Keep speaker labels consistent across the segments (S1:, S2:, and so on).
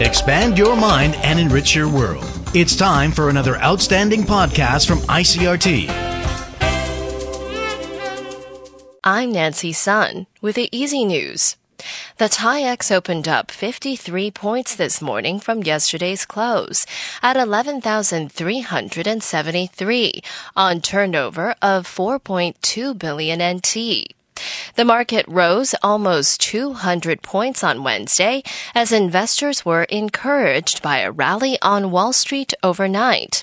S1: Expand your mind and enrich your world. It's time for another outstanding podcast from ICRT.
S2: I'm Nancy Sun with the EZ News. The TAIEX opened up 53 points this morning from yesterday's close at 11,373 on turnover of 4.2 billion NT. The market rose almost 200 points on Wednesday as investors were encouraged by a rally on Wall Street overnight.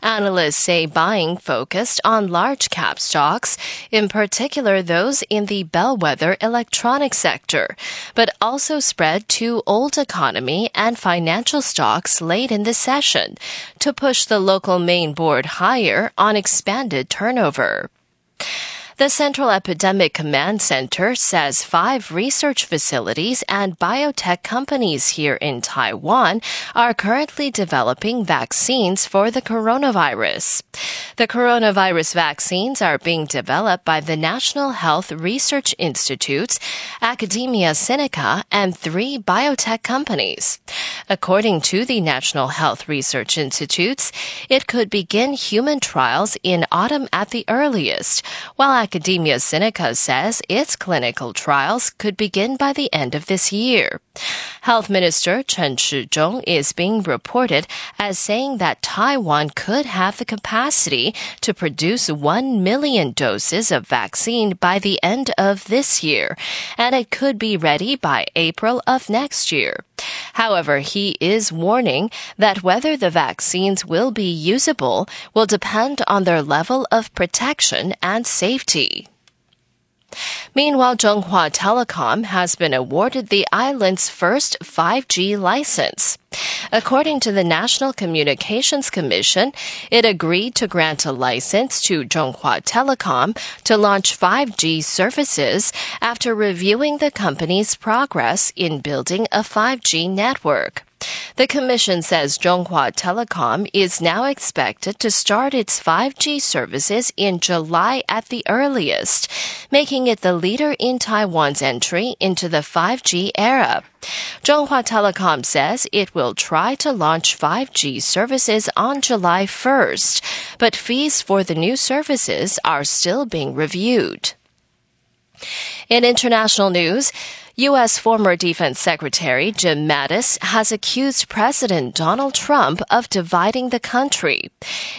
S2: Analysts say buying focused on large cap stocks, in particular those in the bellwether electronics sector, but also spread to old economy and financial stocks late in the session to push the local main board higher on expanded turnover. The Central Epidemic Command Center says five research facilities and biotech companies here in Taiwan are currently developing vaccines for the coronavirus. The coronavirus vaccines are being developed by the National Health Research Institutes, Academia Sinica, and three biotech companies. According to the National Health Research Institutes, it could begin human trials in autumn at the earliest, while Academia Sinica says its clinical trials could begin by the end of this year. Health Minister Chen Shizhong is being reported as saying that Taiwan could have the capacity to produce 1 million doses of vaccine by the end of this year, and it could be ready by April of next year. However, he is warning that whether the vaccines will be usable will depend on their level of protection and safety. Meanwhile, Chunghwa Telecom has been awarded the island's first 5G license. According to the National Communications Commission, it agreed to grant a license to Chunghwa Telecom to launch 5G services after reviewing the company's progress in building a 5G network. The commission says Chunghwa Telecom is now expected to start its 5G services in July at the earliest, making it the leader in Taiwan's entry into the 5G era. Chunghwa Telecom says it will try to launch 5G services on July 1st, but fees for the new services are still being reviewed. In international news, U.S. former Defense Secretary Jim Mattis has accused President Donald Trump of dividing the country.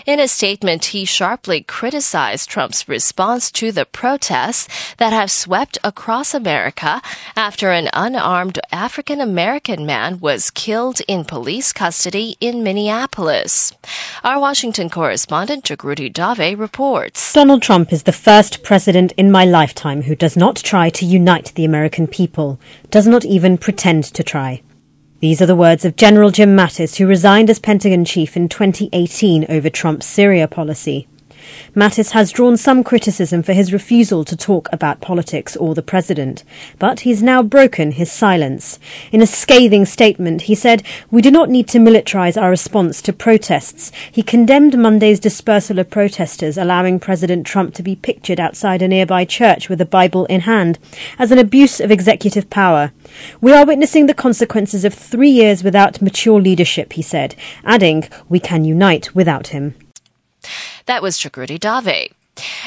S2: In a statement, he sharply criticized Trump's response to the protests that have swept across America after an unarmed African American man was killed in police custody in Minneapolis. Our Washington correspondent Jagruti Dave reports.
S3: Donald Trump is the first president in my lifetime who does not try to unite the American people does not even pretend to try. These are the words of General Jim Mattis, who resigned as Pentagon chief in 2018 over Trump's Syria policy. Mattis has drawn some criticism for his refusal to talk about politics or the president, but he's now broken his silence. In a scathing statement, he said, We do not need to militarize our response to protests. He condemned Monday's dispersal of protesters, allowing President Trump to be pictured outside a nearby church with a Bible in hand, as an abuse of executive power. We are witnessing the consequences of three years without mature leadership, he said, adding, We can unite without him.
S2: That was Jagruti Dave.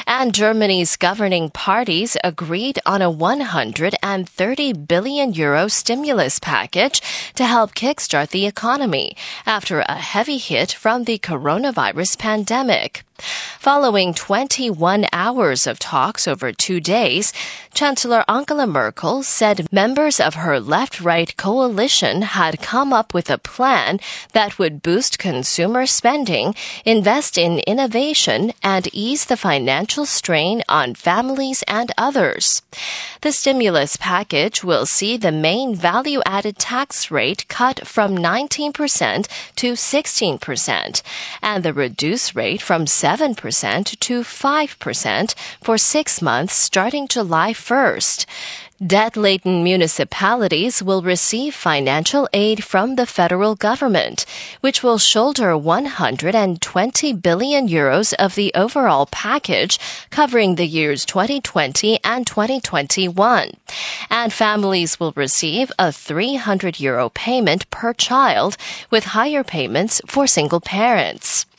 S2: And Germany's governing parties agreed on a 130 billion euro stimulus package to help kickstart the economy after a heavy hit from the coronavirus pandemic. Following 21 hours of talks over two days, Chancellor Angela Merkel said members of her left-right coalition had come up with a plan that would boost consumer spending, invest in innovation, and ease the financial strain on families and others. The stimulus package will see the main value-added tax rate cut from 19% to 16% and the reduced rate from 7% to 5% for six months starting July 1st. Debt laden municipalities will receive financial aid from the federal government, which will shoulder 120 billion euros of the overall package covering the years 2020 and 2021. And families will receive a 300 euro payment per child, with higher payments for single parents.